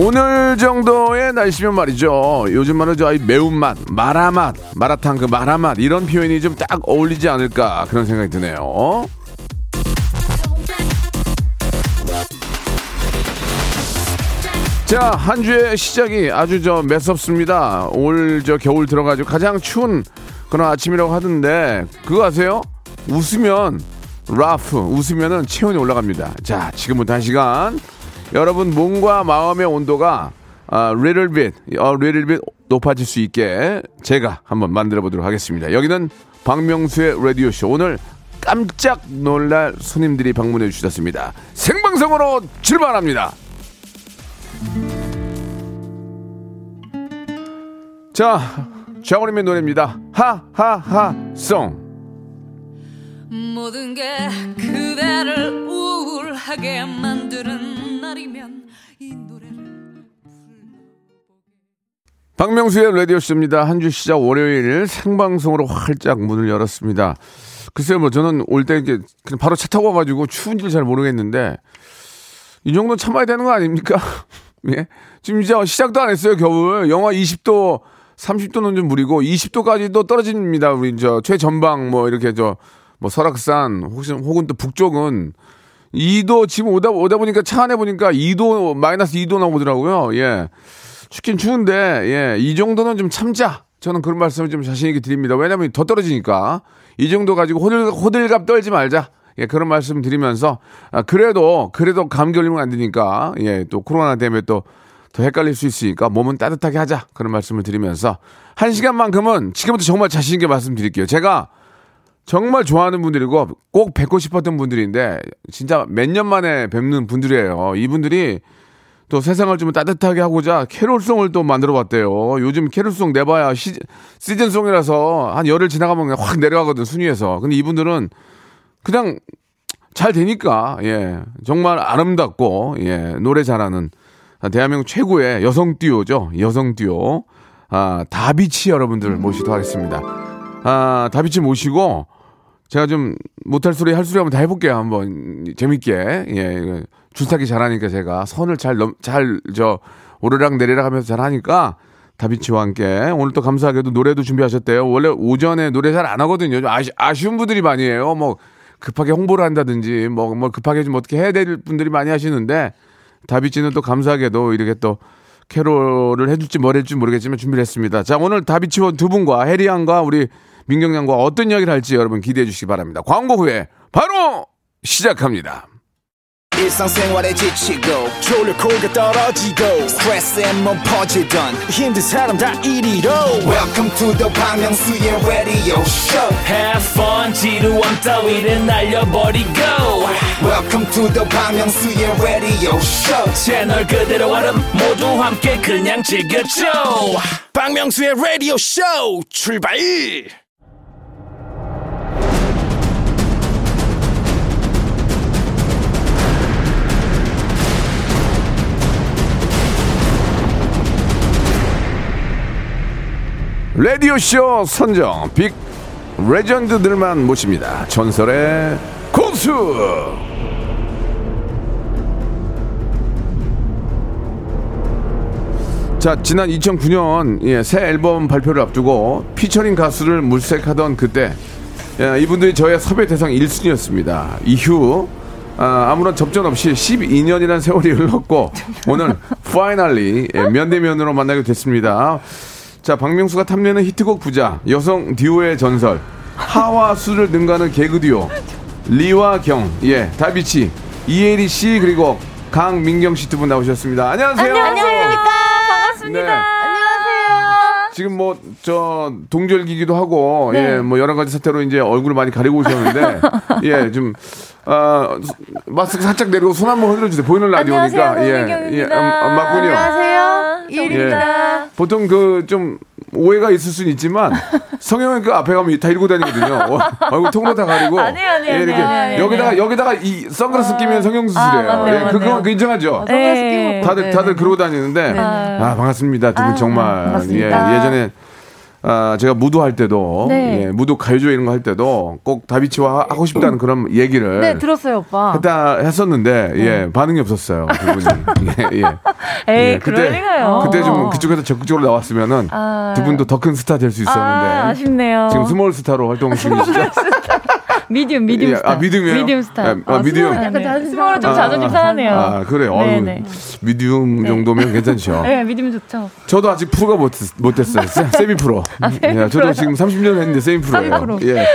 오늘 정도의 날씨면 말이죠. 요즘 말은 저 매운맛, 마라맛, 마라탕 그 마라맛 이런 표현이 좀 딱 어울리지 않을까 그런 생각이 드네요. 자, 한 주의 시작이 아주 저 매섭습니다. 올 저 겨울 들어가지고 가장 추운 그런 아침이라고 하던데 그거 아세요? 웃으면 라프, 웃으면은 체온이 올라갑니다. 자, 지금부터 한 시간 여러분 몸과 마음의 온도가 아, little bit, 어, little bit 높아질 수 있게 제가 한번 만들어 보도록 하겠습니다. 여기는 박명수의 라디오 쇼. 오늘 깜짝 놀랄 손님들이 방문해 주셨습니다. 생방송으로 출발합니다. 자, 장원님의 노래입니다. 하하하 송. 모든 게 그대를 우울하게 만드는 날이면 이 노래를 박명수의 라디오 쇼입니다. 한 주 시작 월요일 생방송으로 활짝 문을 열었습니다. 글쎄요, 뭐 저는 올 때 이렇게 그냥 바로 차 타고 와가지고 추운지를 잘 모르겠는데 이 정도 참아야 되는 거 아닙니까? 예? 지금 이제 시작도 안 했어요, 겨울. 영하 20도, 30도는 좀 무리고 20도까지도 떨어집니다. 우리 저 최전방 뭐 이렇게 저 뭐 설악산 혹시 혹은 또 북쪽은 2도 지금 오다 오다 보니까 차 안에 보니까 2도 마이너스 2도 나오더라고요. 예. 춥긴 추운데 예, 이 정도는 좀 참자. 저는 그런 말씀을 좀 자신 있게 드립니다. 왜냐하면 더 떨어지니까 이 정도 가지고 호들 호들갑 떨지 말자. 예, 그런 말씀 드리면서 아, 그래도 그래도 감기 걸리면 안 되니까 예, 또 코로나 때문에 또 더 헷갈릴 수 있으니까 몸은 따뜻하게 하자. 그런 말씀을 드리면서 한 시간만큼은 지금부터 정말 자신 있게 말씀드릴게요. 제가 정말 좋아하는 분들이고 꼭 뵙고 싶었던 분들인데 진짜 몇 년 만에 뵙는 분들이에요. 이분들이 또 세상을 좀 따뜻하게 하고자 캐롤송을 또 만들어 봤대요. 요즘 캐롤송 내봐야 시, 시즌송이라서 한 열흘 지나가면 그냥 확 내려가거든, 순위에서. 근데 이분들은 그냥 잘 되니까, 예. 정말 아름답고, 예. 노래 잘하는 대한민국 최고의 여성 듀오죠. 여성 듀오. 아, 다비치 여러분들 모시도록 하겠습니다. 아, 다비치 모시고, 제가 좀 못할 소리 할 소리 한번 다 해볼게요. 한번 재밌게. 예. 줄타기 잘하니까 제가 선을 잘 넘, 잘, 저, 오르락 내리락 하면서 잘하니까 다비치와 함께 오늘 또 감사하게도 노래도 준비하셨대요. 원래 오전에 노래 잘 안 하거든요. 좀 아쉬, 아쉬운 분들이 많이 해요. 뭐 급하게 홍보를 한다든지 뭐, 뭐 급하게 좀 어떻게 해야 될 분들이 많이 하시는데 다비치는 또 감사하게도 이렇게 또 캐롤을 해줄지 뭘 해줄지 모르겠지만 준비를 했습니다. 자, 오늘 다비치원 두 분과 해리양과 우리 민경양과 어떤 이야기를 할지 여러분 기대해 주시기 바랍니다. 광고 후에 바로 시작합니다. 일상생활에 지치고, 졸려 코가 떨어지고, 스트레스에 몸 퍼지던, 힘든 사람 다 이리로. welcome to the Bang Myung-soo's radio show Have fun 지루함 따위를 날려버리고 welcome to the Bang Myung-soo's radio show 채널 그대로 얼음 모두 함께 그냥 즐겨줘 박명수의 라디오 쇼 출발! 라디오쇼 선정 빅 레전드들만 모십니다. 전설의 고수! 자, 지난 2009년 예, 새 앨범 발표를 앞두고 피처링 가수를 물색하던 그때 예, 이분들이 저의 섭외 대상 1순위였습니다. 이후 아, 무런 접전 없이 12년이라는 세월이 흘렀고 오늘 finally 예, 면대면으로 만나게 됐습니다. 자, 박명수가 탐내는 히트곡 부자, 여성 듀오의 전설, 하와 수를 능가하는 개그 듀오, 리와 경, 예, 다비치, 이해리 씨, 그리고 강민경 씨 두 분 나오셨습니다. 안녕하세요. 안녕하십니까 반갑습니다. 네. 안녕하세요. 지금 뭐 저 동절기기도 하고 네. 예 뭐 여러 가지 사태로 이제 얼굴을 많이 가리고 오셨는데 예 좀 아, 마스크 살짝 내리고 손 한번 흔들어 주세요. 보이는 라디오니까 안녕하세요, 예. 음, 음, 맞군요. 안녕하세요. 예. 이일입니다. 보통 그 좀 오해가 있을 수는 있지만 성형외과 앞에 가면 다 이러고 다니거든요. 어, 얼굴 통로 다 가리고 아니에요, 아니에요, 예, 이렇게 아니에요, 아니에요. 여기다가 여기다가 이 선글라스 끼면 성형 수술이에요. 아, 맞네요, 예, 그거. 인정하죠. 네. 다들 다들 그러고 다니는데 네. 아 반갑습니다 두분 아, 정말 반갑습니다. 예 예전에 아 제가 무도 할 때도 네. 예, 무도 가요조 이런 거 할 때도 꼭 다비치와 하고 싶다는 그런 얘기를 네, 들었어요, 오빠. 했다 했었는데 예 반응이 없었어요 두 분이 예, 예. 에이, 예, 그럴 리가요. 그때 좀 그쪽에서 적극적으로 나왔으면은 아. 두 분도 더 큰 스타 될 수 있었는데 아, 아쉽네요. 지금 small 스타로 활동 중이시죠? medium, medium 예, 스타. 아 medium이요? medium 스타. 아, 아, medium. 네, 네. small은 좀 아, 자존심 아, 상하네요. 아 그래요. 어우, 네네. medium 정도면 괜찮죠. 네, medium 좋죠. 저도 아직 프로가 못, 못 됐어요. 세- 세미 프로. 예, 저도 지금 30년 했는데 세미 프로예요. 예.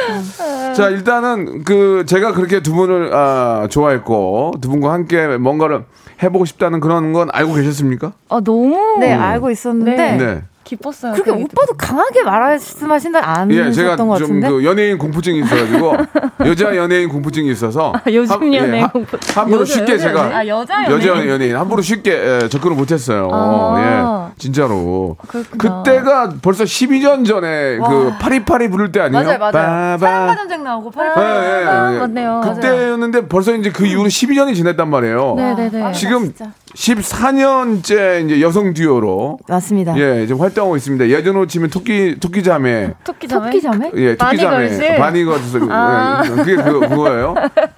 자, 일단은 그 제가 그렇게 두 분을 아, 좋아했고 두 분과 함께 뭔가를 해보고 싶다는 그런 건 알고 계셨습니까? 아, 너무 네, 알고 있었는데. 네. 기뻤어요. 그렇게 그 오빠도 강하게 말씀하신다 안 예, 제가 좀 같은데. 그 연예인 공포증이 있어가지고 여자 연예인 공포증이 있어서 요즘 함- 예, 연예인 하- 공포증. 함부로 여자 쉽게 연예인. 제가 아, 여자 연예인. 여자 연예인 함부로 쉽게 예, 접근을 못했어요. 아. 예, 진짜로. 그렇구나. 그때가 벌써 12년 전에 그 파리파리 부를 때 아니에요? 맞아요, 맞아요. 사랑과 전쟁 나오고 예, 팔팔. 예, 아, 예. 맞네요. 그때였는데 벌써 이제 그 이후로 12년이 지났단 말이에요. 네네네. 지금 진짜. 14년째 이제 여성 듀오로 맞습니다. 예, 지금 활 동하고 있습니다. 예전으로 치면 토끼 토끼 자매 토끼 자매. 토끼 자매? 예, 토끼 자매, 바니걸스? 바니걸스, 아. 예, 그게 그, 그거예요.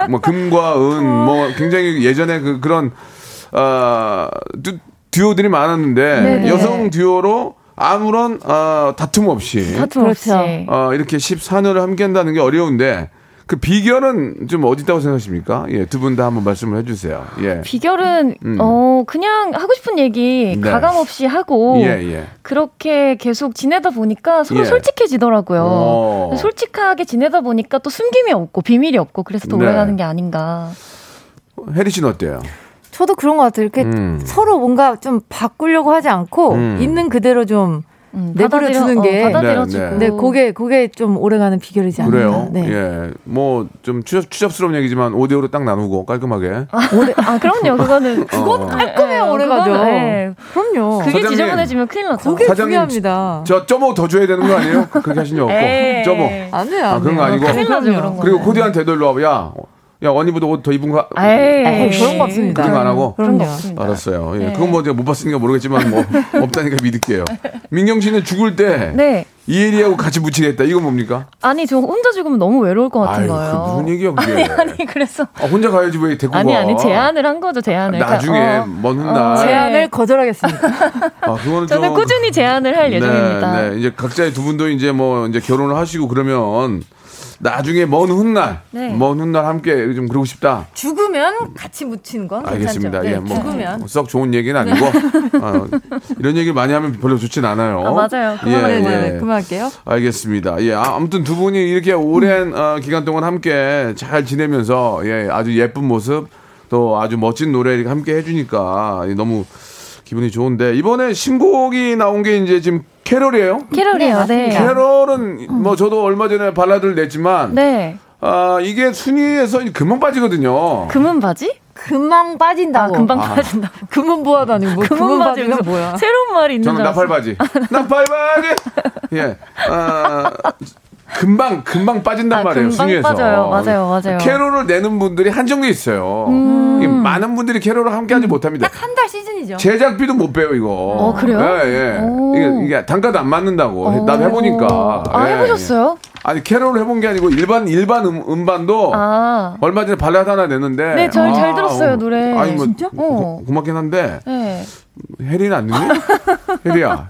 뭐 금과 은, 뭐 굉장히 예전에 그 그런 어, 듀, 듀오들이 많았는데 네네. 여성 듀오로 아무런 어, 다툼 없이 다툼 없이. 어, 이렇게 14년을 함께한다는 게 어려운데 그 비결은 좀 어디 있다고 생각하십니까? 예, 두 분 다 한번 말씀을 해주세요. 예, 비결은 음. 어 그냥 하고 싶은 얘기 네. 가감 없이 하고 예, 예. 그렇게 계속 지내다 보니까 서로 예. 솔직해지더라고요. 어. 솔직하게 지내다 보니까 또 숨김이 없고 비밀이 없고 그래서 또 네. 오래가는 게 아닌가. 혜리 씨는 어때요? 저도 그런 것 같아요. 이렇게 음. 서로 뭔가 좀 바꾸려고 하지 않고 음. 있는 그대로 좀 음, 내버려 받아들여- 두는 어, 게- 받아들여주고. 네, 네, 그게 그게 좀 오래가는 비결이지 않나. 그래요? 네. 예, 뭐 좀 추접, 추접스러운 얘기지만 5대5로 딱 나누고 깔끔하게. 오래 아 그럼요. 그거는 그건 깔끔해요, 네, 오래가죠. 그거는, 네. 그럼요. 그게 사장님. 지저분해지면 큰일 나죠. 그게 사장님, 중요합니다. 저 점오 더 줘야 되는 거 아니에요? 그렇게 하신 적 없고. 점오. 아니에요. 아, 그런 거 아니고? 큰일 나죠 그런 거. 그리고 코디한테도 일로 와봐. 야, 야, 언니보다 옷 더 입은 거. 에이, 에이, 그런 거 없습니다. 그런 거 안 하고? 그런 거. 없습니다. 알았어요. 예, 네. 그건 뭐 제가 못 봤으니까 모르겠지만 뭐 없다니까 믿을게요. 민경 씨는 죽을 때 네. 이혜리하고 같이 묻히겠다. 이건 뭡니까? 아니 저 혼자 죽으면 너무 외로울 것 같은 아유, 거예요. 그 무슨 얘기야 그게? 아니 그래서 아, 혼자 가야지 왜 데리고 아니 가? 아니 제안을 한 거죠 제안을. 나중에 그러니까, 어, 먼 훗날. 제- 제안을 거절하겠습니다. 아, 그거는 저는 좀- 꾸준히 제안을 할 예정입니다. 네, 네. 이제 각자의 두 분도 이제 뭐 이제 결혼을 하시고 그러면 나중에 먼 훗날, 네. 먼 훗날 함께 좀 그러고 싶다. 죽으면 같이 묻히는 건 알겠습니다. 괜찮죠. 예, 네, 뭐 죽으면. 썩 좋은 얘기는 아니고 어, 이런 얘기를 많이 하면 별로 좋진 않아요. 아, 맞아요. 예, 네, 예. 네, 네, 그만할게요. 알겠습니다. 예, 아, 아무튼 두 분이 이렇게 오랜 어, 기간 동안 함께 잘 지내면서 예, 아주 예쁜 모습 또 아주 멋진 노래 이렇게 함께 해주니까 너무 기분이 좋은데 이번에 신곡이 나온 게 이제 지금 캐럴이에요. 캐럴이에요. 네. 캐럴은 뭐 저도 얼마 전에 발라드를 냈지만 네. 아 이게 순위에서 금방 빠지거든요. 금은 바지? 금방 아, 빠진다고. 금방 아. 빠진다. 금은 보아도 아니고 뭐 금은 바지가 뭐야? 새로운 말이 있는 저는 줄 알았어. 나팔 바지. 나팔 바지. 예. 아, 금방 금방 빠진단 아, 말이에요. 금방 순위에서. 빠져요. 맞아요, 맞아요. 캐롤을 내는 분들이 한정돼 있어요. 음. 많은 분들이 캐롤을 함께하지 못합니다. 한달 시즌이죠. 제작비도 못 빼요 이거. 어, 그래요? 예, 예. 오. 이게, 이게 단가도 안 맞는다고. 어. 나도 해보니까. 아, 예. 해보셨어요? 아니 캐롤을 해본 게 아니고 일반 일반 음, 음반도 아. 얼마 전에 발라드 하나 냈는데. 네, 저희 잘 아, 들었어요, 어, 노래. 아니 뭐 진짜? 고, 어. 고맙긴 한데 네. 혜리는 안 듣니? 혜리야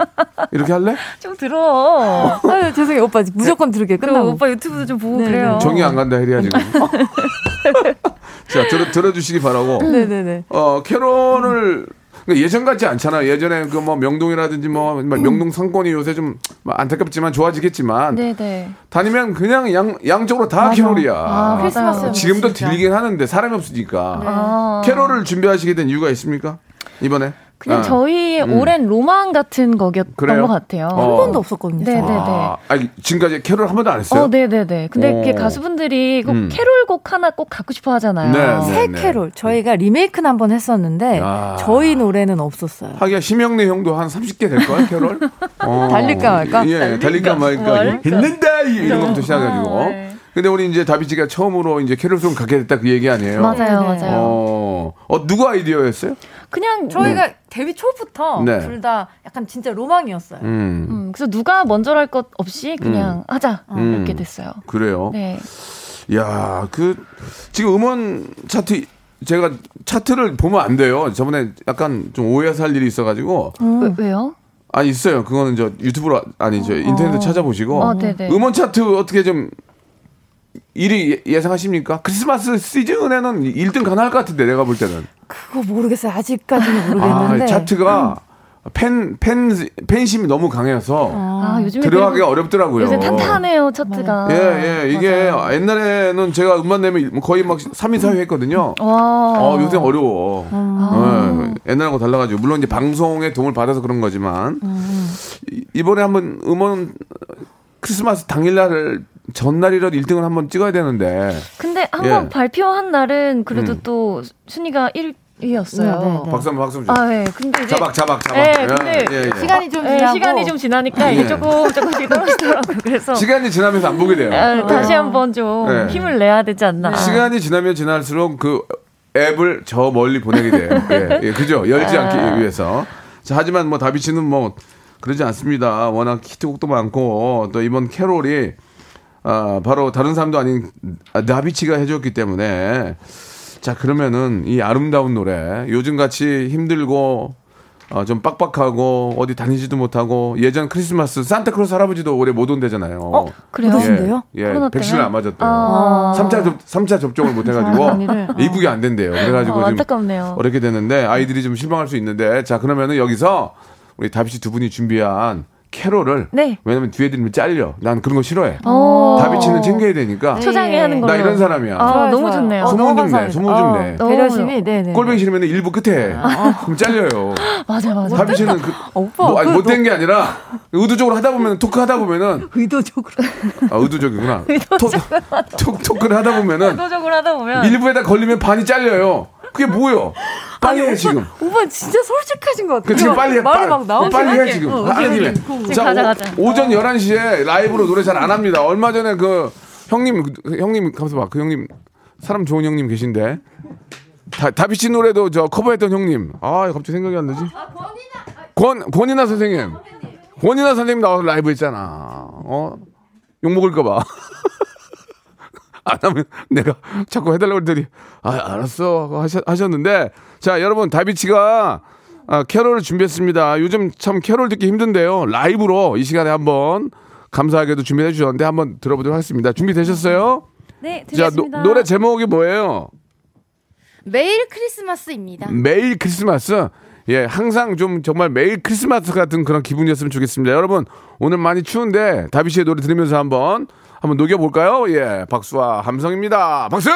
이렇게 할래? 좀 들어. 아유, 죄송해요. 오빠 무조건 들을게요. 그리고 끝나고. 오빠 유튜브도 좀 보고 네, 그래요. 네. 정이 안 간다 혜리야 지금. 자 들어 들어주시기 바라고. 네네네. 어 캐롤을 그러니까 예전 같지 않잖아요. 예전에 그 뭐 명동이라든지 뭐 명동 상권이 요새 좀뭐 안타깝지만 좋아지겠지만 네네. 다니면 그냥 양 양쪽으로 다 캐롤이야. 아, 크리스마스. 지금도 진짜. 들리긴 하는데 사람이 없으니까. 아. 캐롤을 준비하시게 된 이유가 있습니까? 이번에? 그냥 아, 저희의 음. 오랜 로망 같은 거였던 그래요? 것 같아요. 어. 한 번도 없었거든요. 네네네. 아, 아니, 지금까지 캐롤 한 번도 안 했어요? 어, 네네네. 근데 어. 이렇게 가수분들이 꼭 음. 캐롤곡 하나 꼭 갖고 싶어 하잖아요. 네, 새 네. 캐롤 저희가 리메이크는 한 번 했었는데 아. 저희 노래는 없었어요. 하기야 심영래 형도 한 30개 될걸 캐롤? 어. 달릴까 말까? 예, 달릴까 말까. 말까. 했는다 이런 것부터 시작해가지고. 아, 네. 근데 우리 이제 다비치가 처음으로 이제 캐롤송 갖게 됐다 그 얘기 아니에요? 맞아요. 맞아요. 어, 어 누구 아이디어였어요? 그냥 저희가 데뷔 초부터 네. 둘다 약간 진짜 로망이었어요. 음, 음, 그래서 누가 먼저 할것 없이 그냥 하자 음. 이렇게 됐어요. 그래요. 네. 야, 그 지금 음원 차트 제가 차트를 보면 안 돼요. 저번에 약간 좀 오해 살 일이 있어가지고 왜, 왜요? 아 있어요. 그거는 저 유튜브로 아니 저 인터넷 찾아보시고 어. 음원 차트 어떻게 좀 1위 예상하십니까? 크리스마스 시즌에는 1등 가능할 것 같은데 내가 볼 때는 그거 모르겠어요. 아직까지는 아 모르겠는데. 차트가 팬, 팬, 팬심이 너무 강해서 아, 들어가기가 그리고 어렵더라고요. 요새 탄탄해요 차트가. 예, 예. 이게 옛날에는 제가 음반 내면 거의 막 3위, 4위 했거든요. 와. 어, 요새 어려워. 예, 옛날하고 달라가지고. 물론 이제 방송의 도움을 받아서 그런 거지만. 이- 이번에 한번 음원 크리스마스 당일날 전날이라도 1등을 한번 찍어야 되는데. 근데 한번 예. 발표한 날은 그래도 음. 또 순위가 1위였어요. 네, 네. 박수 한번 박수 한번 아, 예. 근데 이제 자박, 자박, 자박. 예, 예, 근데 예, 예. 시간이 좀 예, 지나고 시간이 좀 지나니까 예. 이게 조금 조금씩 떨어지더라고요. 그래서 시간이 지나면서 안 보게 돼요. 아, 다시 한번 좀 네. 힘을 내야 되지 않나. 시간이 지나면 지날수록 그 앱을 저 멀리 보내게 돼요. 예, 예, 그죠? 열지 않기 위해서. 자, 하지만 뭐 다비치는 뭐 그러지 않습니다. 워낙 히트곡도 많고 또 이번 캐롤이 아, 바로 다른 사람도 아닌 나비치가 해줬기 때문에 자 그러면은 이 아름다운 노래 요즘 같이 힘들고 어, 좀 빡빡하고 어디 다니지도 못하고 예전 크리스마스 산타크로스 할아버지도 올해 못 온대잖아요. 어, 그래요? 예, 코로나 백신을? 안 맞았대요. 아. 3차, 접, 3차 접종을 못 해가지고 아니를. 입국이 안 된대요. 그래가지고 어, 안타깝네요. 어렵게 됐는데 아이들이 좀 실망할 수 있는데 자 그러면은 여기서 우리 다비씨 두 분이 준비한 캐롤을 네. 왜냐면 뒤에 들으면 잘려. 난 그런 거 싫어해. 어. 다비치는 챙겨야 되니까. 초장에 하는 걸로. 나 이런 사람이야. 아, 너무. 좋네요. 어, 소문 좀 내. 소문 좀 어, 내. 배려심이 네네. 꼴뱅이 싫으면 일부 끝에 그럼 잘려요. 맞아, 맞아. 다비치는 그, 오빠, 뭐, 아니, 그거 못된 게 아니라 의도적으로 하다 보면 토크 하다 보면은 의도적으로. 아 의도적이구나. 토, 토, 토크를 하다 보면은 의도적으로 하다 보면 일부에다 걸리면 반이 잘려요. 그게 뭐요? 빨리 해 지금. 오빠 진짜 솔직하신 것 같아요. 그 지금 빨리 해. 말이 빨리, 막 나오지 빨리 해. 지금. 어. 오케이. 지금 자, 가자, 오- 가자. 오전 11시에 라이브로 노래 잘 안 합니다. 얼마 전에 그 형님 그 형님 가면서 봐. 그 형님 사람 좋은 형님 계신데. 다, 다비치 노래도 저 커버했던 형님. 아, 갑자기 생각이 안 나지? 권 권인하 선생님. 권인하 선생님 나와서 라이브 했잖아. 어? 욕 먹을까 봐. 안 하면 내가 자꾸 해달라고 그랬더니 아 알았어 하셨, 하셨는데 자 여러분 다비치가 아, 캐롤을 준비했습니다 요즘 참 캐롤 듣기 힘든데요 라이브로 이 시간에 한번 감사하게도 준비해 주셨는데 한번 들어보도록 하겠습니다 준비되셨어요? 네, 자 드리겠습니다. 노, 래 제목이 뭐예요? 매일 크리스마스입니다. 매일 크리스마스 예 항상 좀 정말 매일 크리스마스 같은 그런 기분이었으면 좋겠습니다. 여러분 오늘 많이 추운데 다비치의 노래 들으면서 한번 한번 녹여 볼까요? 예 박수와 함성입니다. 박수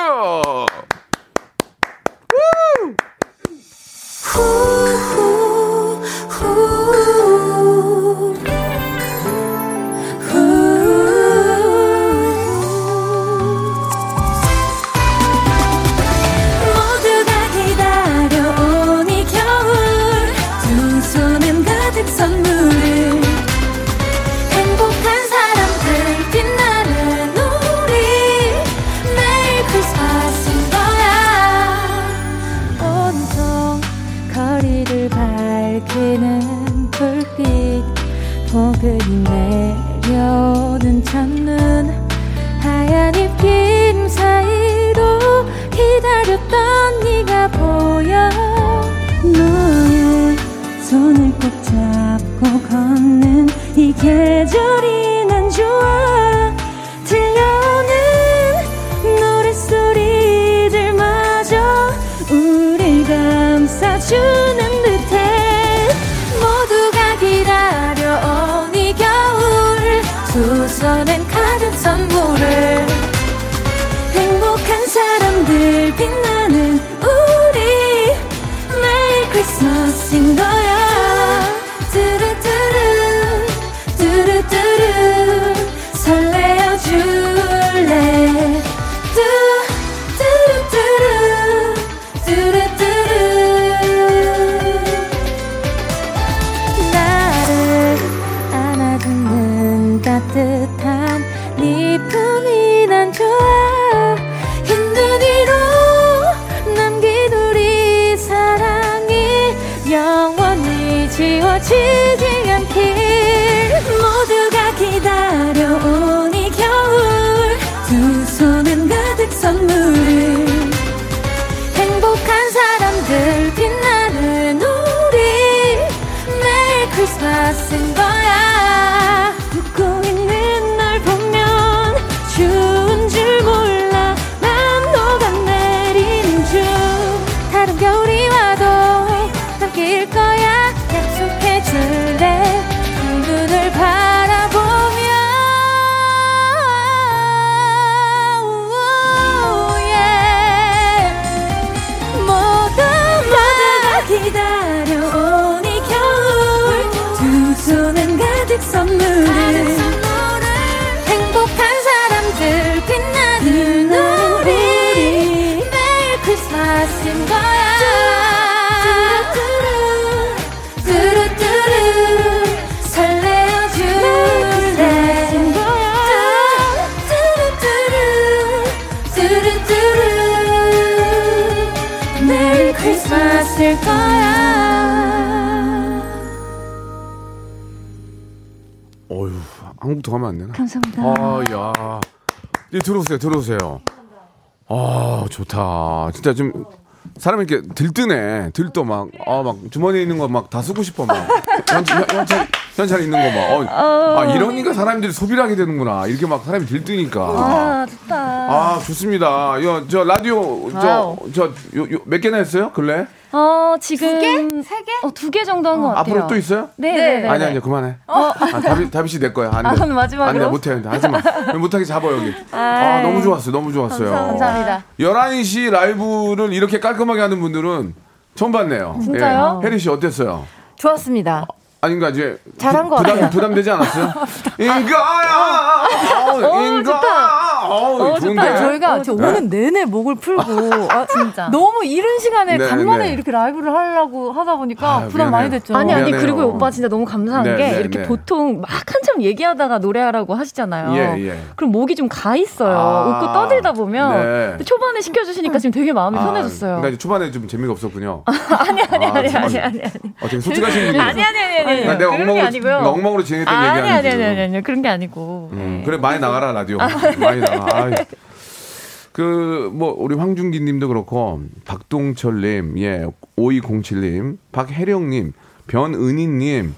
한국도 가면 안 되나? 감사합니다. 아, 야. 이 들어오세요, 들어오세요. 아, 좋다. 진짜 좀 사람이 이렇게 들뜨네. 들떠 막, 아, 막 주머니에 있는 거 막 다 쓰고 싶어 막. 현, 현, 현찰, 현찰 있는 거 막. 어, 아, 이러니까 사람들이 소비를 하게 되는구나. 이렇게 막 사람이 들뜨니까. 아, 좋다. 아, 좋습니다. 요, 저 라디오, 저. 저, 요, 요, 몇 개나 했어요? 근래? 어, 지금. 두 개? 세 개? 어, 두 개 정도 한것 같아요. 앞으로 또 있어요? 네, 네. 네, 네. 아니, 아니, 그만해. 아, 다비, 다비 씨 내 거야. 안 돼. 아, 마지막으로? 안 돼, 못해. 하지 마. 못하게 잡아, 여기. 아, 너무 좋았어요. 너무 좋았어요. 감사합니다. 11시 라이브를 이렇게 깔끔하게 하는 분들은 처음 봤네요. 진짜요? 예. 혜리 씨 어땠어요? 좋았습니다. 아닌가 이제 잘한 것 부담, 같아요. 부담되지 않았어요? 인가야, 어, 인가야, 어, 좋은데. 저희가 저 오는 내내 목을 풀고 아, 진짜. 너무 이른 시간에 네, 간만에 네. 이렇게 라이브를 하려고 하다 보니까 아유, 부담 많이 미안해요. 됐죠. 아니 아니 미안해요. 그리고 오빠 진짜 너무 감사한 네, 게 네, 이렇게 네. 보통 막 한참 얘기하다가 노래하라고 하시잖아요. 예, 예. 그럼 목이 좀 가 있어요. 아, 웃고 떠들다 보면 네. 초반에 시켜 주시니까 지금 되게 마음이 아, 편해졌어요. 그러니까 이제 초반에 좀 재미가 없었군요. 아니 아니 아, 아니 참. 아니 아니 아니 어, 솔직하신 분이 아니 아니 아니 아니 나 내가 엉망으로, 아니고요. 엉망으로 진행했던 아니 얘기 아니 아니지. 아니 아니 아니 그런 게 아니고. 음, 그래 많이 나가라 라디오 많이 나가. 그뭐 우리 황준기 님도 그렇고 박동철 님, 예, 5207 님, 박혜령 님, 변은희 님,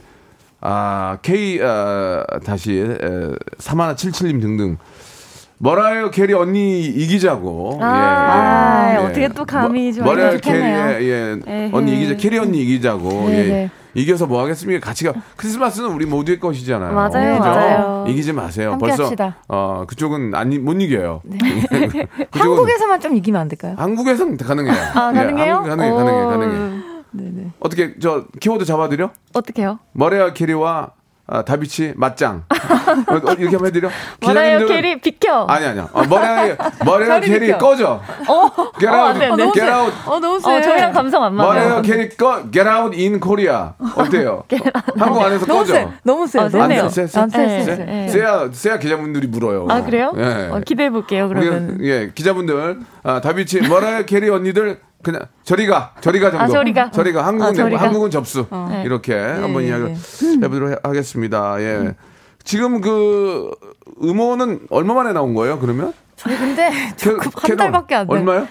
아, K 아, 다시 에, 3177님 등등 머라이어 캐리 언니 이기자고. 아, 어떻게 또 감히 좀 머라이어 캐리. 예, 예. 언니 이기자 캐리 언니 이기자고. 네, 예. 네. 이겨서 뭐 하겠습니까? 같이 가. 크리스마스는 우리 모두의 것이잖아요. 맞아요, 그죠? 맞아요. 이기지 마세요. 벌써 합시다. 어 그쪽은 안, 이- 못 이겨요. 그쪽은 한국에서만 좀 이기면 안 될까요? 한국에서는 가능해요. 아 가능해요? 예, 한국 가능해, 가능해, 오, 가능해. 어떻게 저 키워드 잡아드려? 어떻게요? 머라이어 캐리와 아, 다비치 맞짱. 어, 어, 이렇게 한번 해드려. 머라이어 기자님들은- 캐리 비켜. 아니 아니야. 어, 머라이어 저리 캐리 비켜. 꺼져. 어, Get 어, out. 안 돼, 안 돼. Get out. 어 너무 세. 어, 저희랑 감성 안 맞아요. 머레아 캐리 꺼. Get out in Korea. 어때요? 한국 안에서 너무 꺼져. 세. 너무 세. 어, 너무 세네요. 세, 세, 안 세, 네, 세, 네. 세. 세야 세야 기자분들이 물어요. 아 그래요? 예. 어, 기대해 볼게요. 우리가, 그러면. 예 기자분들 아, 다비치 머라이어 캐리 언니들 그냥 저리가 저리가 정도. 아, 저리가. 저리가 한국은 아, 저리가. 한국은 접수. 네. 이렇게 한번 예, 이야기를 예. 해보도록 해- 하겠습니다. 예. 지금 그 음원은 얼마 만에 나온 거예요? 그러면? 저희 근데 캐- 한 달밖에 안 돼. 얼마요?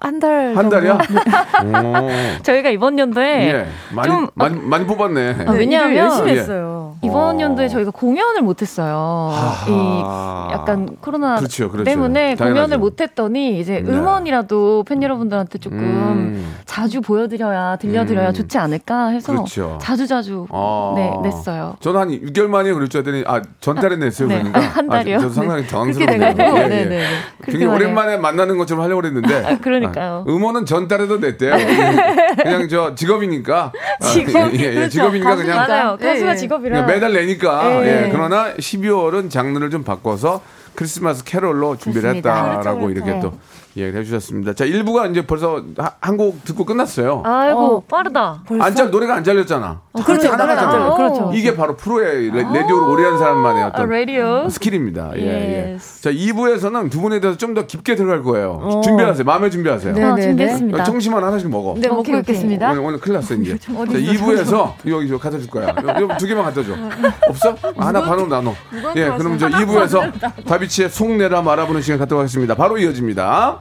한 달. 한 달이야? 오. 저희가 이번 연도에 예. 많이 좀- 많이 많이 뽑았네. 아, 왜냐하면- 열심히 예. 했어요. 이번 어. 연도에 저희가 공연을 못했어요. 이 약간 코로나 그렇죠, 그렇죠. 때문에 당연하죠. 공연을 못했더니 이제 네. 음원이라도 팬 여러분들한테 조금 음. 자주 보여드려야 들려드려야 음. 좋지 않을까 해서 그렇죠. 자주 자주 아. 네 냈어요. 저는 한 6개월 만에 그럴 줄 알았더니 아 전달에 냈어요 네. 그러니까 한 달이요? 아, 저도 상당히 당황스럽네요. 예, 예. 네, 네, 네. 굉장히. 오랜만에 만나는 것처럼 하려고 그랬는데 아, 그러니까요. 아, 음원은 전달에도 냈대요. 그냥 저 직업이니까 아, 직업? 예, 예, 그렇죠. 직업이니까 그냥 맞아요. 예, 가수가 예. 직업이라. 매달 내니까 예. 예, 그러나 12월은 장르를 좀 바꿔서 크리스마스 캐롤로 준비를 좋습니다. 했다라고 그렇죠, 이렇게 그렇죠. 또 예, 해주셨습니다. 자, 1부가 이제 벌써 한 곡 듣고 끝났어요. 아이고 어. 빠르다. 안 잘, 노래가 안 잘렸잖아. 그렇죠. 하나. 잘려요. 그렇죠. 이게 바로 프로의 레, 라디오를 오래 한 사람만의 아, 어떤 라디오. 스킬입니다. 예, 예. Yes. 자, 2부에서는 두 분에 대해서 좀 더 깊게 들어갈 거예요. 준비하세요. 마음에 준비하세요. 네. 아, 네, 준비했습니다. 청심환 하나씩 먹어. 네, 먹고. 있겠습니다. 오늘, 오늘 큰일 났어, 이제. 자, 2부에서 이거, 이거 갖다 줄 거야. 이거 두 개만 갖다 줘. 없어? 하나 반으로 나눠. 예, 그럼 저 2부에서 다비치의 속내라 말아보는 시간 갖도록 하겠습니다. 바로 이어집니다.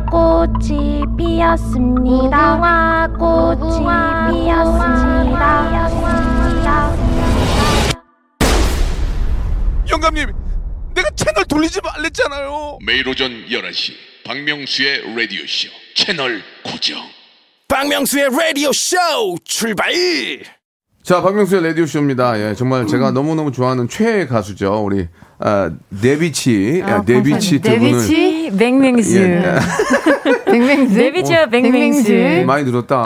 꽃이 피었습니다. 무궁화 꽃이 피었습니다. 영감님, 내가 채널 돌리지 말랬잖아요. 매일 오전 11시 박명수의 라디오 쇼 채널 고정 박명수의 라디오 쇼 출발. 자, 박명수의 라디오 쇼입니다. 예, 정말 제가 너무너무 좋아하는 최애 가수죠. 우리, 아, 네비치. 아, 네비치 두 분을. 맹맹즈. 예, 맹맹즈. 네비치와 맹맹즈. 예. 많이 들었다.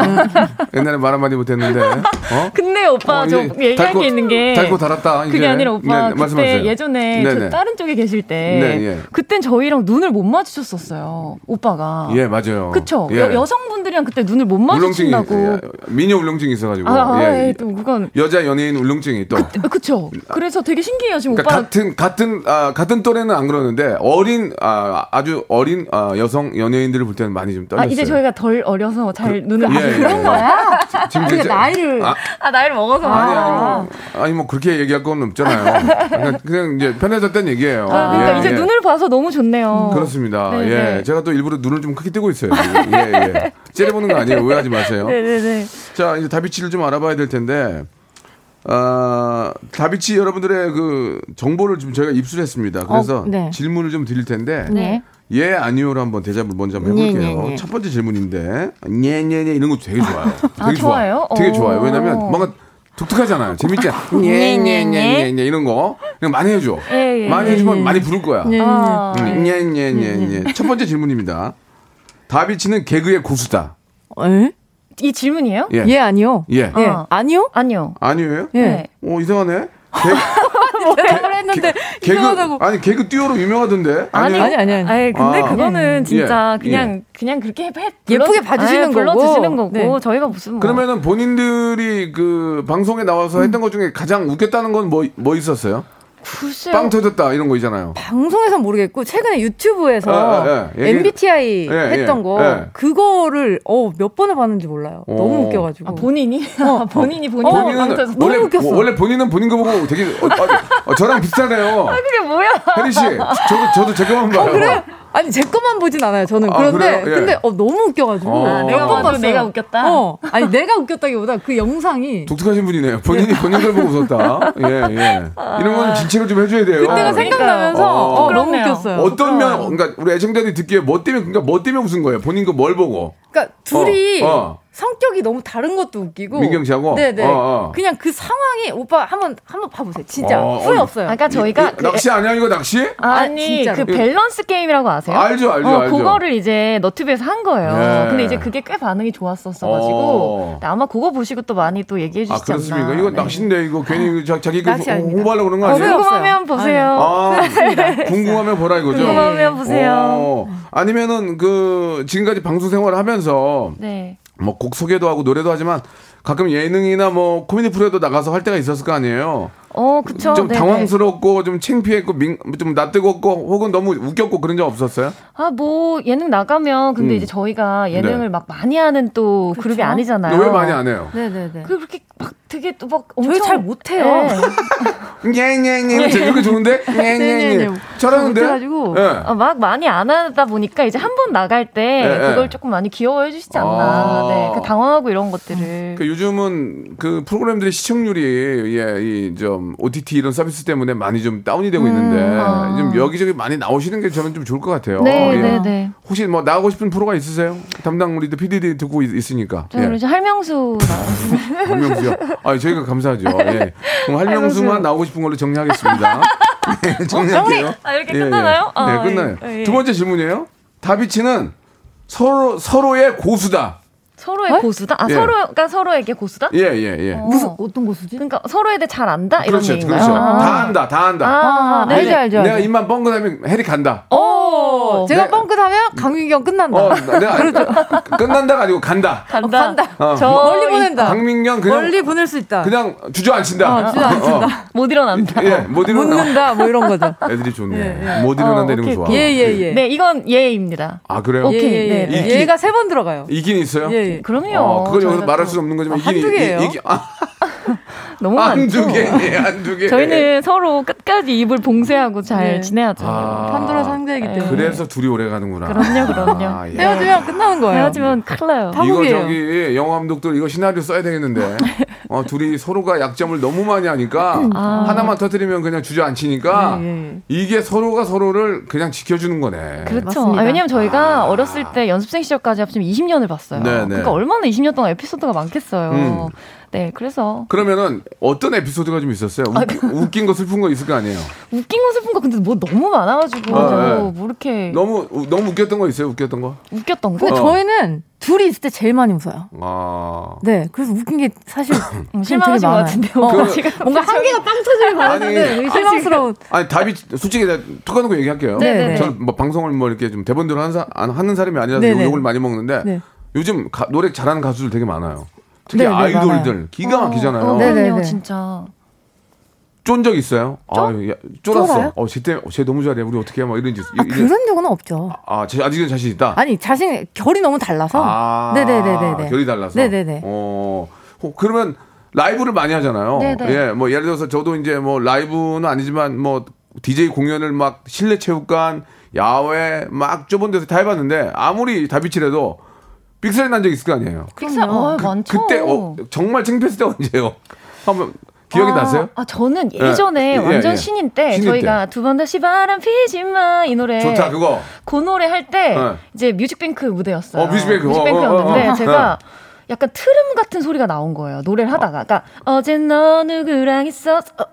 옛날에 말 한마디 못했는데. 어? 근데 오빠 어, 저 얘기할 달고- 게 있는 게 달고 달았다, 이제. 그게 아니라 오빠 네, 그때 말씀하세요. 예전에 네네. 저 다른 쪽에 계실 때 네, 예. 그땐 저희랑 눈을 못 마주쳤었어요 오빠가 예, 맞아요. 그쵸 예. 여, 여성분들이랑 그때 눈을 못 마주친다고 예, 미녀 울렁증이 있어가지고. 아, 아, 예. 예, 또 그건 여자 연예인 울렁증이 또. 그쵸 그래서 되게 신기해요 지금 그러니까 오빠랑 같은 같은 아, 같은 또래는 안 그러는데 어린 아, 아주 어린 아, 여성 연예인들을 볼 때는 많이 좀아 떨렸어요. 이제 저희가 덜 어려서 잘 눈을 예, 예, 그런 예. 거야 지금 우리가 이제- 나이를 아, 아 나이를 먹어서 아니 아니 뭐 아니 뭐 그렇게 얘기할 건 없잖아요. 그냥, 그냥 이제 편해졌다는 얘기예요. 아, 그러니까 예, 이제 예. 눈을 봐서 너무 좋네요 그렇습니다. 네, 예, 네. 제가 또 일부러 눈을 좀 크게 뜨고 있어요. 예, 예. 째려보는 거 아니에요. 오해하지 마세요. 네네 네 자, 이제 다비치를 좀 알아봐야 될 텐데, 아, 다비치 여러분들의 그 정보를 좀 저희가 입수했습니다. 그래서 어, 네. 질문을 좀 드릴 텐데, 네. 예, 아니요로 한번 대답을 먼저 한번 해볼게요. 네, 네, 네. 첫 번째 질문인데, 네, 네, 네, 이런 거 되게 좋아요. 되게 아, 좋아 요? 되게 어. 좋아요. 왜냐면 뭔가 독특하잖아요. 재밌지? 네, 네, 네, 네, 네, 이런 거. 그냥 많이 해줘. 예, 예. 많이 해주면 많이 부를 거야. 네. 아, 음, 네, 네, 네, 네. 첫 번째 질문입니다. 다비치는 개그의 고수다. 에? 이 질문이에요? 예. 예, 아니요. 예. 예. 어. 아니요? 아니요 아니에요? 예. 네. 어, 이상하네. 대답을 했는데 개그, 이상하다고. 아니, 개그 듀오로 유명하던데? 아니, 아니, 아니, 아니. 아니, 근데 아. 그거는 진짜 예, 그냥 그냥 그렇게 해, 해 예쁘게 봐주시는 예, 불러주시는 거고. 거고 네. 저희가 무슨 뭐 그러면은 본인들이 그 방송에 나와서 했던 것 중에 가장 웃겼다는 건 뭐, 뭐 있었어요? 글쎄요. 빵 터졌다, 이런 거 있잖아요. 방송에선 모르겠고 최근에 유튜브에서 예, 예, 예. MBTI 예, 예, 했던 거 예. 그거를 어, 몇 번을 봤는지 몰라요. 어. 너무 웃겨가지고. 아, 본인이 본인이 본인이 어, 빵 터졌다. 너무 원래, 웃겼어. 원래 본인은 본인 거 보고 되게, 어, 어, 어, 저랑 비슷하네요. 그게 뭐야? 혜리 씨, 저도, 저도 제 것만 봐요. 그래? 아니 제 것만 보진 않아요. 저는 아, 그런데 그래요? 예. 근데 어, 너무 웃겨가지고 어. 아, 내가 봤어요. 내가 웃겼다? 어, 아니 내가 웃겼다기보다 그 영상이 독특하신 분이네요. 본인이 본인 걸 보고 웃었다. 예, 예. 이런 건 진치로 좀 해줘야 돼요. 그때가 생각나면서 어. 어, 너무. 웃겼어요. 어떤 면, 그러니까 우리 애청자들이 듣기에 뭐 때문에, 그러니까 뭐 때문에 웃은 거예요? 본인 거 뭘 보고? 그러니까 둘이 어, 어. 성격이 너무 다른 것도 웃기고 민경 씨하고? 네네 어, 어. 그냥 그 상황이 오빠 한번 한번 봐보세요 진짜 어, 후회 어. 없어요 아까 저희가 이- 낚시 아니야, 이거 낚시? 아니 진짜로. 그 밸런스 게임이라고 아세요? 알죠, 알죠, 어, 알죠. 그거를 이제 너튜브에서 한 거예요. 네. 근데 이제 그게 꽤 반응이 좋았었어가지고 어. 아마 그거 보시고 또 많이 또 얘기해 아, 주시지 않나. 그렇습니까? 이거 네. 낚시인데, 이거 괜히 자, 자기 그 아닙니다. 홍보하려고 그런 거 어, 아니에요? 궁금하면 보세요. 아, 궁금하면 보라 이거죠? 궁금하면 보세요. 어, 아니면은 그, 지금까지 방송 생활을 하면서 네. 뭐 곡 소개도 하고 노래도 하지만 가끔 예능이나 뭐 코미디 프로에도 나가서 할 때가 있었을 거 아니에요. 어, 그쵸. 좀 네네. 당황스럽고 좀 창피했고 민, 좀 낯뜨겁고 혹은 너무 웃겼고 그런 적 없었어요? 아, 뭐, 예능 나가면, 근데 음. 이제 저희가 예능을 네. 막 많이 하는 또 그룹이 그쵸? 아니잖아요. 근데 왜 많이 안 해요? 네 네네 그 그렇게 막 되게 또 막 엄청. 저희 잘 못해요 네. 냥냥냥 이렇게 좋은데? 네네네. 냥냥냥 잘하는데? 못해가지고. 예. 어, 막 많이 안 하다 보니까 이제 한 번 나갈 때 네, 네. 그걸 조금 많이 귀여워해 주시지 않나. 아. 네. 그 당황하고 이런 것들을. 그 요즘은 그 프로그램들의 시청률이 예, 이좀 OTT 이런 서비스 때문에 많이 좀 다운이 되고 있는데 아. 좀 여기저기 많이 나오시는 게 저는 좀 좋을 것 같아요. 네, 예. 네, 네. 혹시 뭐 나가고 싶은 프로가 있으세요? 담당 우리도 PDD 듣고 있, 으니까 저는 이제 할명수. 할명수요. 아, 저희가 감사하죠. 예. 그럼 할명수만 나오고 싶은 걸로 정리하겠습니다. 예, 정리할게요. 아, 이렇게 예, 예. 끝나나요? 아, 네, 끝나요. 예, 예. 두 번째 질문이에요. 다비치는 서로 서로의 고수다. 서로의 어? 고수다? 아, 예. 서로가 서로에게 고수다? 예, 예, 예. 어. 무슨 어떤 고수지? 그러니까 서로에 대해 잘 안다? 이런 그렇죠, 얘기인가요? 그렇죠. 아. 다 안다, 다 안다. 아, 아, 네. 알죠, 알죠. 내가. 입만 뻥긋하면 해리 간다. 오, 제가 네. 뻥끗하면 강민경 끝난다. 어, 내가 끝난다가 아니고 간다. 간다. 간다. 어. 저 멀리 보낸다. 강민경 그냥 멀리 보낼 수 있다. 그냥 주저앉힌다. 어, 주저앉힌다. 못 일어난다. 예, 못 일어나. 묻는다 뭐 이런 거죠. 애들이 좋네. 예, 못 일어난다 어, 이런 거 좋아. 예, 예, 예. 네, 이건 예입니다. 아 그래요? 오케이. 예, 예, 예. 얘가 세 번 들어가요. 이긴 있어요? 예, 예. 그럼요. 어, 그건 여기서 말할 또수 없는 거지만 아, 이긴 한두 개예요? 이, 기 아, 너무 한두 많죠. 개, 예, 한두 개. 저희는 서로 끝까지 입을 봉쇄하고 잘 네. 지내야죠. 아. 판도라 상자이기 네. 때문에. 그래서 둘이 오래 가는구나. 그럼요, 그럼요. 아, 예. 헤어지면 끝나는 거예요. 헤어지면 큰일 나요. 다- 이거. 저기 영화 감독들 이거 시나리오 써야 되겠는데 어, 둘이 서로가 약점을 너무 많이 하니까 아. 하나만 터뜨리면 그냥 주저앉히니까 예, 예. 이게 서로가 서로를 그냥 지켜주는 거네. 그렇죠. 아, 왜냐면 저희가 아. 어렸을 때 연습생 시절까지 합치면 20년을 봤어요. 네, 네. 그러니까 얼마나 20년 동안 에피소드가 많겠어요. 음. 네, 그래서 그러면은 어떤 에피소드가 좀 있었어요? 아, 웃, 웃긴 거 슬픈 거 있을 거 아니에요? 웃긴 거 슬픈 거 근데 뭐 너무 많아가지고 아, 네. 뭐 이렇게 너무 우- 너무 웃겼던 거 있어요? 웃겼던 거? 웃겼던 거 근데 어. 저희는 둘이 있을 때 제일 많이 웃어요. 아. 네, 그래서 웃긴 게 사실 음, 실망하신 것. 같은데요. 어, 그- 지금 뭔가 한 개가 빵 터지길 바랐는데 아니, 실망스러운. 아니 답이 솔직히 내가 툭 하는 거 얘기할게요. 네, 네. 저는 뭐 방송을 뭐 이렇게 좀 대본대로 하는, 사, 안 하는 사람이 아니라서 네, 네. 욕을 많이 먹는데 네. 요즘 가- 노래 잘하는 가수들 되게 많아요. 특히 네, 네, 아이돌들 많아요. 기가 막히잖아요. 어, 네, 네, 네. 진짜. 쫀적 있어요? 아, 야, 쫄았어. 쫄아요? 어, 쟤, 때- 쟤 너무 잘해. 우리 어떻게 해? 막 이런 짓. 아, 그런 적은 없죠. 아, 쟤 아직은 자신 있다. 아니, 자신, 결이 너무 달라서. 아, 네네네네. 결이 달라서. 네네네. 어, 어, 그러면 라이브를 많이 하잖아요. 네네. 예, 뭐 예를 들어서 저도 이제 뭐 라이브는 아니지만 뭐 DJ 공연을 막 실내 체육관, 야외 막 좁은 데서 다 해봤는데 아무리 다비치래도 삑사리 난 적 있을 거 아니에요. 삑사, 어, 그, 많죠. 그때 어, 정말 창피했을 때 언제요? 한번 기억이 아, 나세요? 아, 저는 예전에 예, 완전 예. 신인 때 신인 저희가 두 번 다시 바람 피지 마 이 노래 좋다 그거. 그 노래 할때 네. 이제 뮤직뱅크 무대였어요. 어, 뮤직뱅크. 어, 뮤직뱅크였는데 어, 어, 어. 제가 약간 트름 같은 소리가 나온 거예요. 노래를 하다가. 그러니까 어제 너 누구랑 있었어. 어,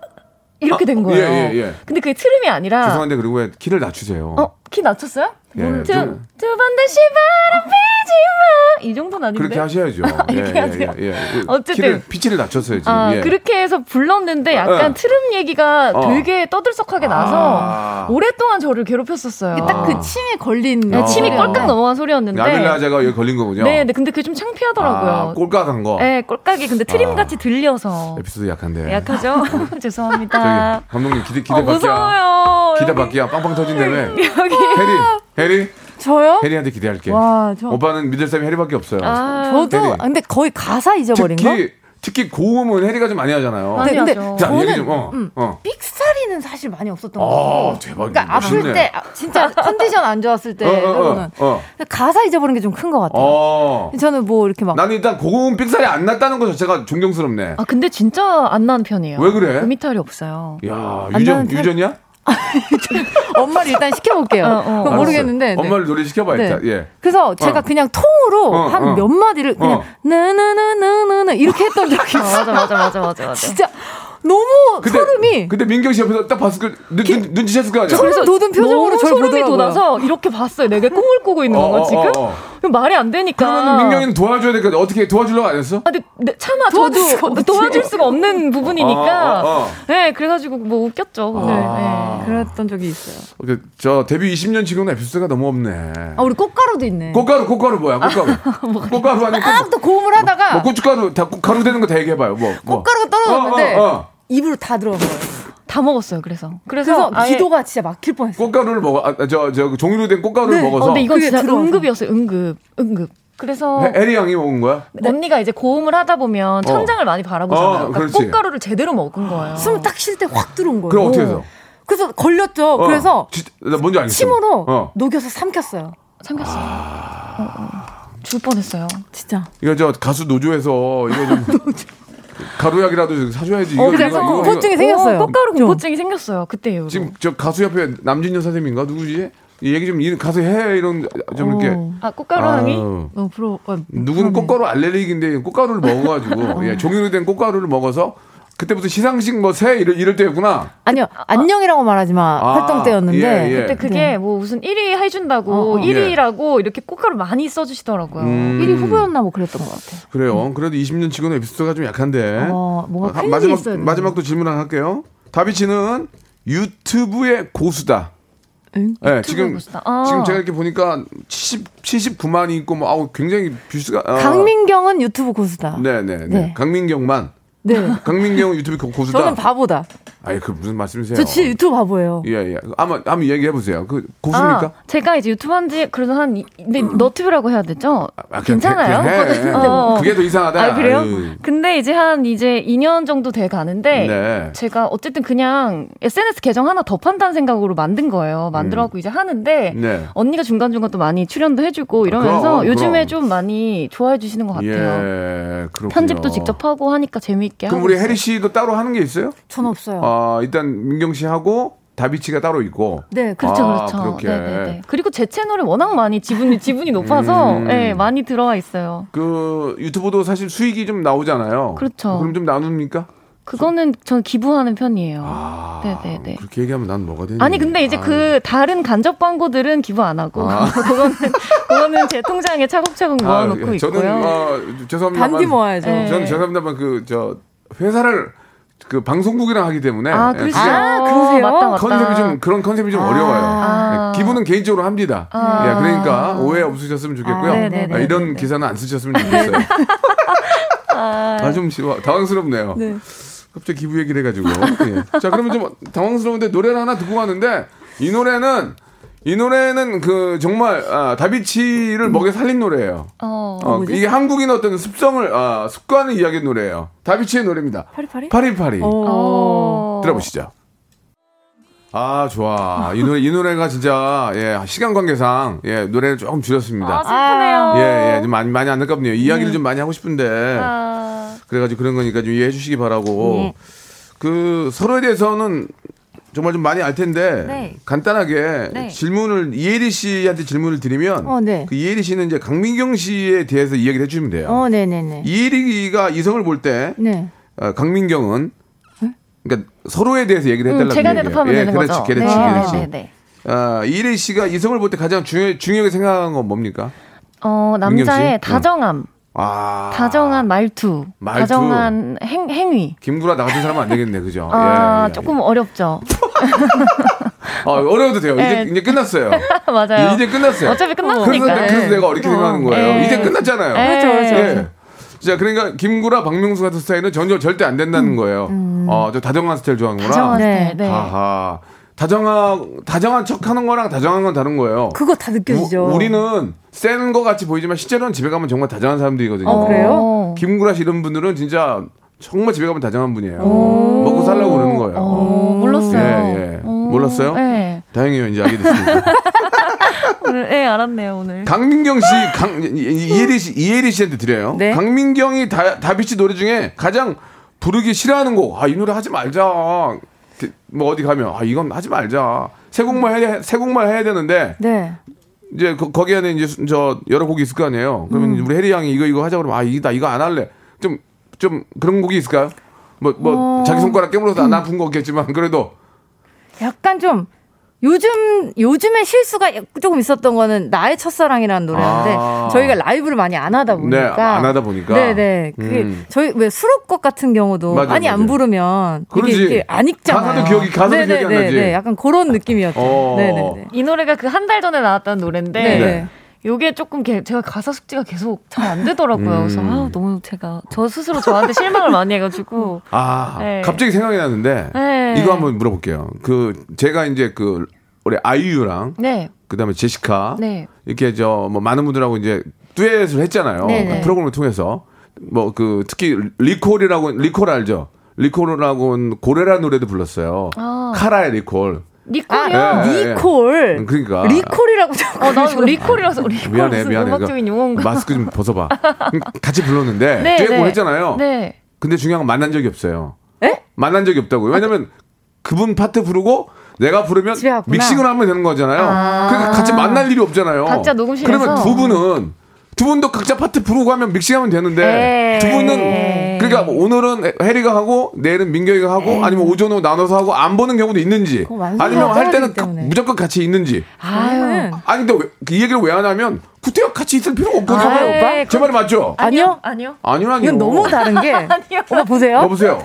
이렇게 된 거예요. 예, 예, 예. 근데 그게 트름이 아니라 죄송한데 그리고 왜 키를 낮추세요? 어, 키 낮췄어요? 예, 두, 좀- 두번 다시 바람 피지 마. 이 정도는 아닌데. 그렇게 하셔야죠. 이렇게 하세요? 예, 예. 어쨌든. 키를 피치를 낮췄어요 지금. 아, 예. 그렇게 해서 불렀는데 약간 어. 트름 얘기가 어. 되게 떠들썩하게 나서 아. 오랫동안 저를 괴롭혔었어요. 딱그 침에 걸린. 네, 침이 어. 꼴깍 넘어간 소리였는데. 야밀라자가 여기 걸린 거군요. 네, 네, 근데 그게 좀 아, 창피하더라고요. 꼴깍한 거. 네, 꼴깍이 근데 트림 아. 같이 들려서 에피소드 약한데. 약하죠. 죄송합니다. 저기 감독님 기대 기대 어, 밖이야. 무서워요. 기대 밖이야. 빵빵 터진다며. 여기. 해리, 해리, 저요? 해리한테 기대할게. 와, 저. 오빠는 믿을 사람이 해리밖에 없어요. 아, 저도, 해리. 아, 근데 거의 가사 잊어버린 거? 특히 특히 고음은 해리가 좀 많이 하잖아요. 많이 근데. 자, 저는, 좀. 어, 음, 어. 삑사리는 사실 많이 없었던 것 아. 대박이다. 그러니까 아플 멋있네. 때, 아, 진짜 컨디션 안 좋았을 때, 어, 어. 어, 어. 근데 가사 잊어버린 게 좀 큰 것 같아요. 어. 저는 뭐 이렇게 막. 나는 일단 고음 삑살이 안 났다는 것 자체가 존경스럽네. 아, 근데 진짜 안 나는 편이에요. 왜 그래? 음이탈이 없어요. 야, 안 유전 유전이야? 엄마를 일단 시켜볼게요. 어, 어. 모르겠는데. 네. 엄마를 노래 시켜봐 일단. 네. 예. 그래서 제가 어. 그냥 통으로 어, 한 어. 몇 마디를 그냥 어. 나나나나나나 이렇게 했던 적이 아, 있어요. 맞아, 맞아, 맞아, 맞아. 진짜 너무 근데 소름이 근데 민경 씨 옆에서 딱 봤을 거 눈, 눈, 눈치챘을 거 아니야. 소름 돋은 표정으로 저를 소름이 보더라고요. 돋아서 이렇게 봤어요. 내가 꿈을 꾸고 있는 어, 건가 어, 지금? 어, 어. 그럼 말이 안 되니까. 그러면 민경이는 도와줘야 될거 어떻게 도와주려고 안 했어? 아, 근데 네, 차마 도와줄 수가 저도 없지. 도와줄 수가 없는 부분이니까. 어, 어, 어. 네, 그래가지고 뭐 웃겼죠. 네, 아. 네. 그랬던 적이 있어요. 그, 저 데뷔 20년 지금 에피소드가 너무 없네. 아 우리 꽃가루도 있네. 꽃가루 꽃가루 뭐야 꽃가루 꽃가루 아니고 꽃- 아또 고음을 하다가 뭐 고춧가루 다 꽃- 가루 되는 거 다 얘기해봐요 뭐, 뭐. 꽃가루가 떨어졌는데 어, 어, 어. 입으로 다 들어간 거예요. 다 먹었어요. 그래서 그래서, 그래서 기도가 진짜 막힐 뻔했어요. 꽃가루를 먹어 아, 저저 종이로 된 꽃가루를 네. 먹어서 어, 근데 이건 진짜 들어와서. 응급이었어요. 응급, 응급. 그래서 해- 해리 양이 먹은 거야? 언니가 이제 고음을 하다 보면 천장을 많이 바라보잖아요. 어, 그러니까. 꽃가루를 제대로 먹은 거예요. 숨 딱 쉴 때 확 들어온 거예요. 그럼 어떻게 해서? 그래서 걸렸죠. 어, 그래서 지- 나 뭔지 알겠어. 침으로 어. 녹여서 삼켰어요. 삼켰어요. 아. 어, 어. 죽을 뻔했어요. 진짜. 이거 저 가수 노조에서 이거 좀 가루약이라도 사줘야지. 어, 그래서 이거, 공포증이 이거. 생겼어요. 오, 꽃가루 좀. 공포증이 생겼어요. 그때 이후로. 지금 저 가수 협회 남진현 선생님인가 누구지? 이 얘기 좀 이- 가서 해 이런 좀 이렇게. 어. 아 꽃가루 향이 아유. 너무 부러워. 어, 누구는. 꽃가루 알레르기인데 꽃가루를 먹어가지고 예, 종이로 된 꽃가루를 먹어서 그때부터 시상식 뭐 새 이럴, 이럴 때였구나. 아니요, 안녕이라고 말하지 마. 아, 활동 때였는데. 예, 예. 그때 그게 네. 뭐 무슨 1위 해준다고 어, 어. 1위라고 이렇게 꽃가루 많이 써주시더라고요. 음. 1위 후보였나 뭐 그랬던 것 같아요. 그래요. 그래도 20년 치고는 에피소드가 좀 약한데. 어, 뭔가 아, 마지막 있어야 되는데. 마지막도 질문 하나 할게요. 다비치는 유튜브의 고수다. 네, 지금. 아. 지금 제가 이렇게 보니까 70 79만이 있고 뭐 아우 굉장히 views가 아, 강민경은 유튜브 고수다. 네, 네, 네. 네. 강민경만. 네. 강민경은 유튜브 고- 고수다. 저는 바보다. 아니 그 무슨 말씀이세요? 저 진짜 유튜브 바보예요. 예, 예. 한번 한번 얘기해 보세요. 그 고수입니까? 아, 제가 이제 유튜브 한지 그래도 한 이- 근데 너튜브라고 해야 되죠? 아, 그냥 괜찮아요? 그냥 해. 어. 그게 더 이상하다. 아 그래요? 아유. 근데 이제 한 이제 2년 정도 돼 가는데 네. 제가 어쨌든 그냥 SNS 계정 하나 더 판다는 생각으로 만든 거예요. 만들어 갖고 이제 하는데 네. 언니가 중간 중간 또 많이 출연도 해주고 이러면서 그럼, 요즘에 그럼. 좀 많이 좋아해 주시는 것 같아요. 예. 편집도 직접 하고 하니까 재미 있게 그럼 우리 있어요. 혜리 씨도 따로 하는 게 있어요? 전 없어요. 아, 일단 민경 씨 하고 다비치가 따로 있고. 네, 그렇죠, 아, 그렇죠. 그렇게. 네네네. 그리고 제 채널에 워낙 많이 지분이 지분이 높아서 음. 네, 많이 들어와 있어요. 그 유튜브도 사실 수익이 좀 나오잖아요. 그렇죠. 그럼 좀 나눕니까? 그거는 전 기부하는 편이에요. 아, 네네네. 그렇게 얘기하면 난 뭐가 되니? 아니 근데 이제 아, 그 다른 간접 광고들은 기부 안 하고 아. 그거는 그거는 제 통장에 차곡차곡 모아놓고 예, 저는 있고요. 어, 죄송합니다만 단기 모아야죠. 네. 저는 죄송합니다만 그 저 회사를 그 방송국이랑 하기 때문에 아 예, 그러시죠. 그게 아, 그러세요? 맞다 맞다. 컨셉이 좀 그런 컨셉이 좀 어려워요. 아. 예, 기분은 개인적으로 합니다. 아. 예, 그러니까 오해 없으셨으면 좋겠고요. 아, 네네네. 아, 이런 기사는 안 쓰셨으면 좋겠어요. 아, 좀 지워- 당황스럽네요. 갑자기 기부 얘기를 해가지고. 예. 자, 그러면 좀 당황스러운데 노래를 하나 듣고 가는데 이 노래는 이 노래는 그 정말 아, 다비치를 먹여 살린 노래예요. 어. 어, 이게 한국인 어떤 습성을 아, 습관을 이야기한 노래예요. 다비치의 노래입니다. 파리파리? 파리파리. 어. 들어보시죠. 아 좋아 이 노래 이 노래가 진짜 예 시간 관계상 예 노래를 조금 줄였습니다. 아 슬프네요. 예, 예, 좀 많이, 많이 안타깝네요. 이야기를 좀 많이 하고 싶은데. 아. 그래가지고 그런 거니까 좀 이해해 주시기 바라고. 네. 그 서로에 대해서는 정말 좀 많이 알 텐데. 네. 간단하게 네. 질문을, 이혜리 씨한테 질문을 드리면. 어, 네. 그 이혜리 씨는 이제 강민경 씨에 대해서 이야기를 해주시면 돼요. 어, 네네네. 이혜리가 이성을 볼 때. 네. 어, 강민경은. 그러니까 서로에 대해서 얘기를 음, 해달라고. 제가 얘기해요. 대답하면 예, 되는 그렇지, 거죠. 그렇지, 네, 그렇지. 네, 네, 네. 아, 이혜리 씨가 이성을 볼 때 가장 중요, 중요하게 생각하는 건 뭡니까? 어? 남자의 응. 다정함, 아. 다정한 말투, 말투. 다정한 행, 행위. 김구라 나 같은 사람은 안 되겠네, 그죠? 아 예, 예. 조금 어렵죠. 아, 어려워도 돼요. 이제, 네. 이제 끝났어요. 맞아요. 이제 끝났어요. 어차피 그래서, 끝났으니까. 내- 그래서 내가 어렵게 생각하는 거예요. 예. 이제 끝났잖아요. 그렇죠, 그렇죠. 예. 자, 그러니까 김구라, 박명수 같은 스타일은 전혀 절대 안 된다는 거예요. 어, 저 다정한 스타일 좋아하는구나. 다정한 네. 스타일. 네. 아하. 다정한, 다정한 척 하는 거랑 다정한 건 다른 거예요. 그거 다 느껴지죠. 우, 리는 센 거 같이 보이지만 실제로는 집에 가면 정말 다정한 사람들이거든요. 어, 그래요? 어. 김구라 씨 이런 분들은 진짜 정말 집에 가면 다정한 분이에요. 먹고 살라고 그러는 거예요. 어, 몰랐어요. 예, 예. 어, 몰랐어요? 네. 다행이에요. 이제 알게 됐습니다. 오늘 예 알았네요 오늘. 강민경 씨, 강, 이혜리 씨, 이혜리 씨한테 드려요. 네. 강민경이 다, 다비치 노래 중에 가장 부르기 싫어하는 곡. 아, 이 노래 하지 말자. 그, 뭐 어디 가면, 아, 이건 하지 말자. 세 곡만 해야, 세 곡만 해야 되는데, 네. 이제 거, 안에 이제 수- 저 여러 곡이 있을 거 아니에요. 그러면 우리 혜리 양이 이거 이거 하자 그러면, 아, 이거 나 이거 안 할래. 좀, 좀 그런 곡이 있을까요? 뭐, 뭐, 자기 손가락 깨물어서 안 아픈 거겠지만, 그래도. 약간 좀 요즘 요즘에 실수가 조금 있었던 거는 나의 첫사랑이라는 노래인데 아. 저희가 라이브를 많이 안 하다 보니까 네, 안 하다 보니까. 네네 그게 음. 저희 왜 수록곡 같은 경우도 맞아, 많이 안 맞아. 부르면 그러지. 이게, 안 익잖아요. 가사도 기억이- 가사도 기억이 안 네네네, 나지. 네, 약간 그런 느낌이었죠. 어. 네네네. 이 노래가 그 한 달 전에 나왔던 노래인데 네. 요게 조금 게- 제가 가사 숙지가 계속 잘 안 되더라고요. 음. 그래서 아, 너무 제가 저 스스로 저한테 실망을 많이 해가지고 아, 네. 갑자기 생각이 나는데, 네. 이거 한번 물어볼게요. 그, 제가 이제 그, 우리 아이유랑, 네, 그 다음에 제시카, 네. 이렇게 저, 뭐, 많은 분들하고 이제 듀엣을 했잖아요. 네네. 프로그램을 통해서. 뭐, 그, 특히, 리콜이라고, 리콜 알죠? 리콜이라고는 고래라 노래도 불렀어요. 아. 카라의 리콜. 니콜이요. 아, 예, 예. 니콜. 그러니까. 리콜이라고 어, 나. 리콜이라서 리콜 미안해, 미안해. 음악적인 그 용어인가? 마스크 좀 벗어봐. 같이 불렀는데, 네, 듀엣곡 네. 했잖아요. 네. 근데 중요한 건 만난 적이 없어요. 에? 만난 적이 없다고요. 왜냐면 그분 파트 부르고 내가 부르면. 믹싱을 하면 되는 거잖아요. 아. 그러니까 같이 만날 일이 없잖아요. 각자 녹음실에서? 그러면 두 분은 두 분도 각자 파트 부르고 하면 믹싱하면 되는데 에이. 두 분은 그러니까 뭐 오늘은 해리가 하고 내일은 민경이가 하고 아니면 오전후 나눠서 하고 안 보는 경우도 있는지 아니면 할 때는. 무조건 같이 있는지 아유. 아니 근데 왜, 이 얘기를 왜 하냐면 구태여 같이 있을 필요가 없거든요. 아, 오빠? 제 말이 맞죠? 아니요. 아니요. 아니요, 아니요. 이건 너무 다른 게. 오빠 보세요. 여보세요.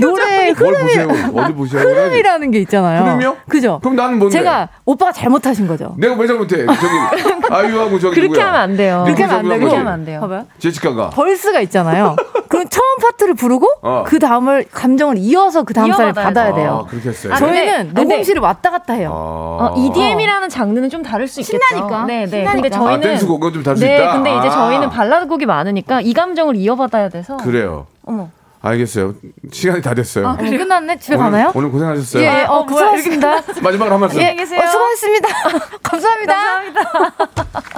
노래 뭘 흐름이, 보세요? 어디 보세요? 흐름이라는 게 있잖아요. 흐름이요? 그죠? 그럼 나는 뭔데? 제가 오빠가 잘못하신 거죠. 내가 왜 잘못해? 저기 아이유하고 저기 그렇게 누구야? 하면 안 돼요. 그렇게 하면 안? 되고. 그렇게 하면 안 돼요. 봐봐요. 제시카가 verse가 있잖아요. 처음 파트를 부르고 어. 그 다음을 감정을 이어서 그 다음 이어받아야 받아야 아, 돼요. 그렇게 했어요. 아, 저희는 근데- 녹음실을 왔다 갔다 해요. 어, EDM이라는 장르는 좀 다를 수 있겠죠. 신나니까. 네, 네. 신나니까. 근데 저희는 아, 댄스 곡은 좀 다를 수 네, 있다? 근데 이제 아. 저희는 발라드 곡이 많으니까 이 감정을 이어받아야 돼서. 그래요. 어머. 알겠어요. 시간이 다 됐어요. 어, 끝났네? 집에 오늘, 가나요? 오늘 고생하셨어요. 예, 어, 뭐야, 수고하셨습니다. 마지막으로 한 말씀. 예, 계세요. 어, 수고하셨습니다. 감사합니다.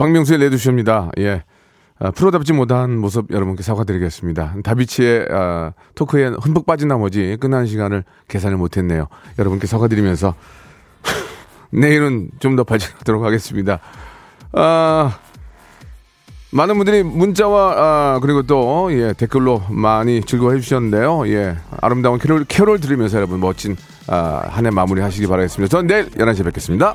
박명수의 레드쇼입니다. 예. 아, 프로답지 못한 모습 여러분께 사과드리겠습니다. 다비치의 아, 토크에 흠뻑 빠진 나머지 끝난 시간을 계산을 못했네요. 여러분께 사과드리면서 내일은 좀 더 발전하도록 하겠습니다. 아, 많은 분들이 문자와 아, 그리고 또 예, 댓글로 많이 즐거워해 주셨는데요. 예, 아름다운 캐롤, 캐롤 들으면서 여러분 멋진 아, 한 해 마무리 하시기 바라겠습니다. 전 내일 11시에 뵙겠습니다.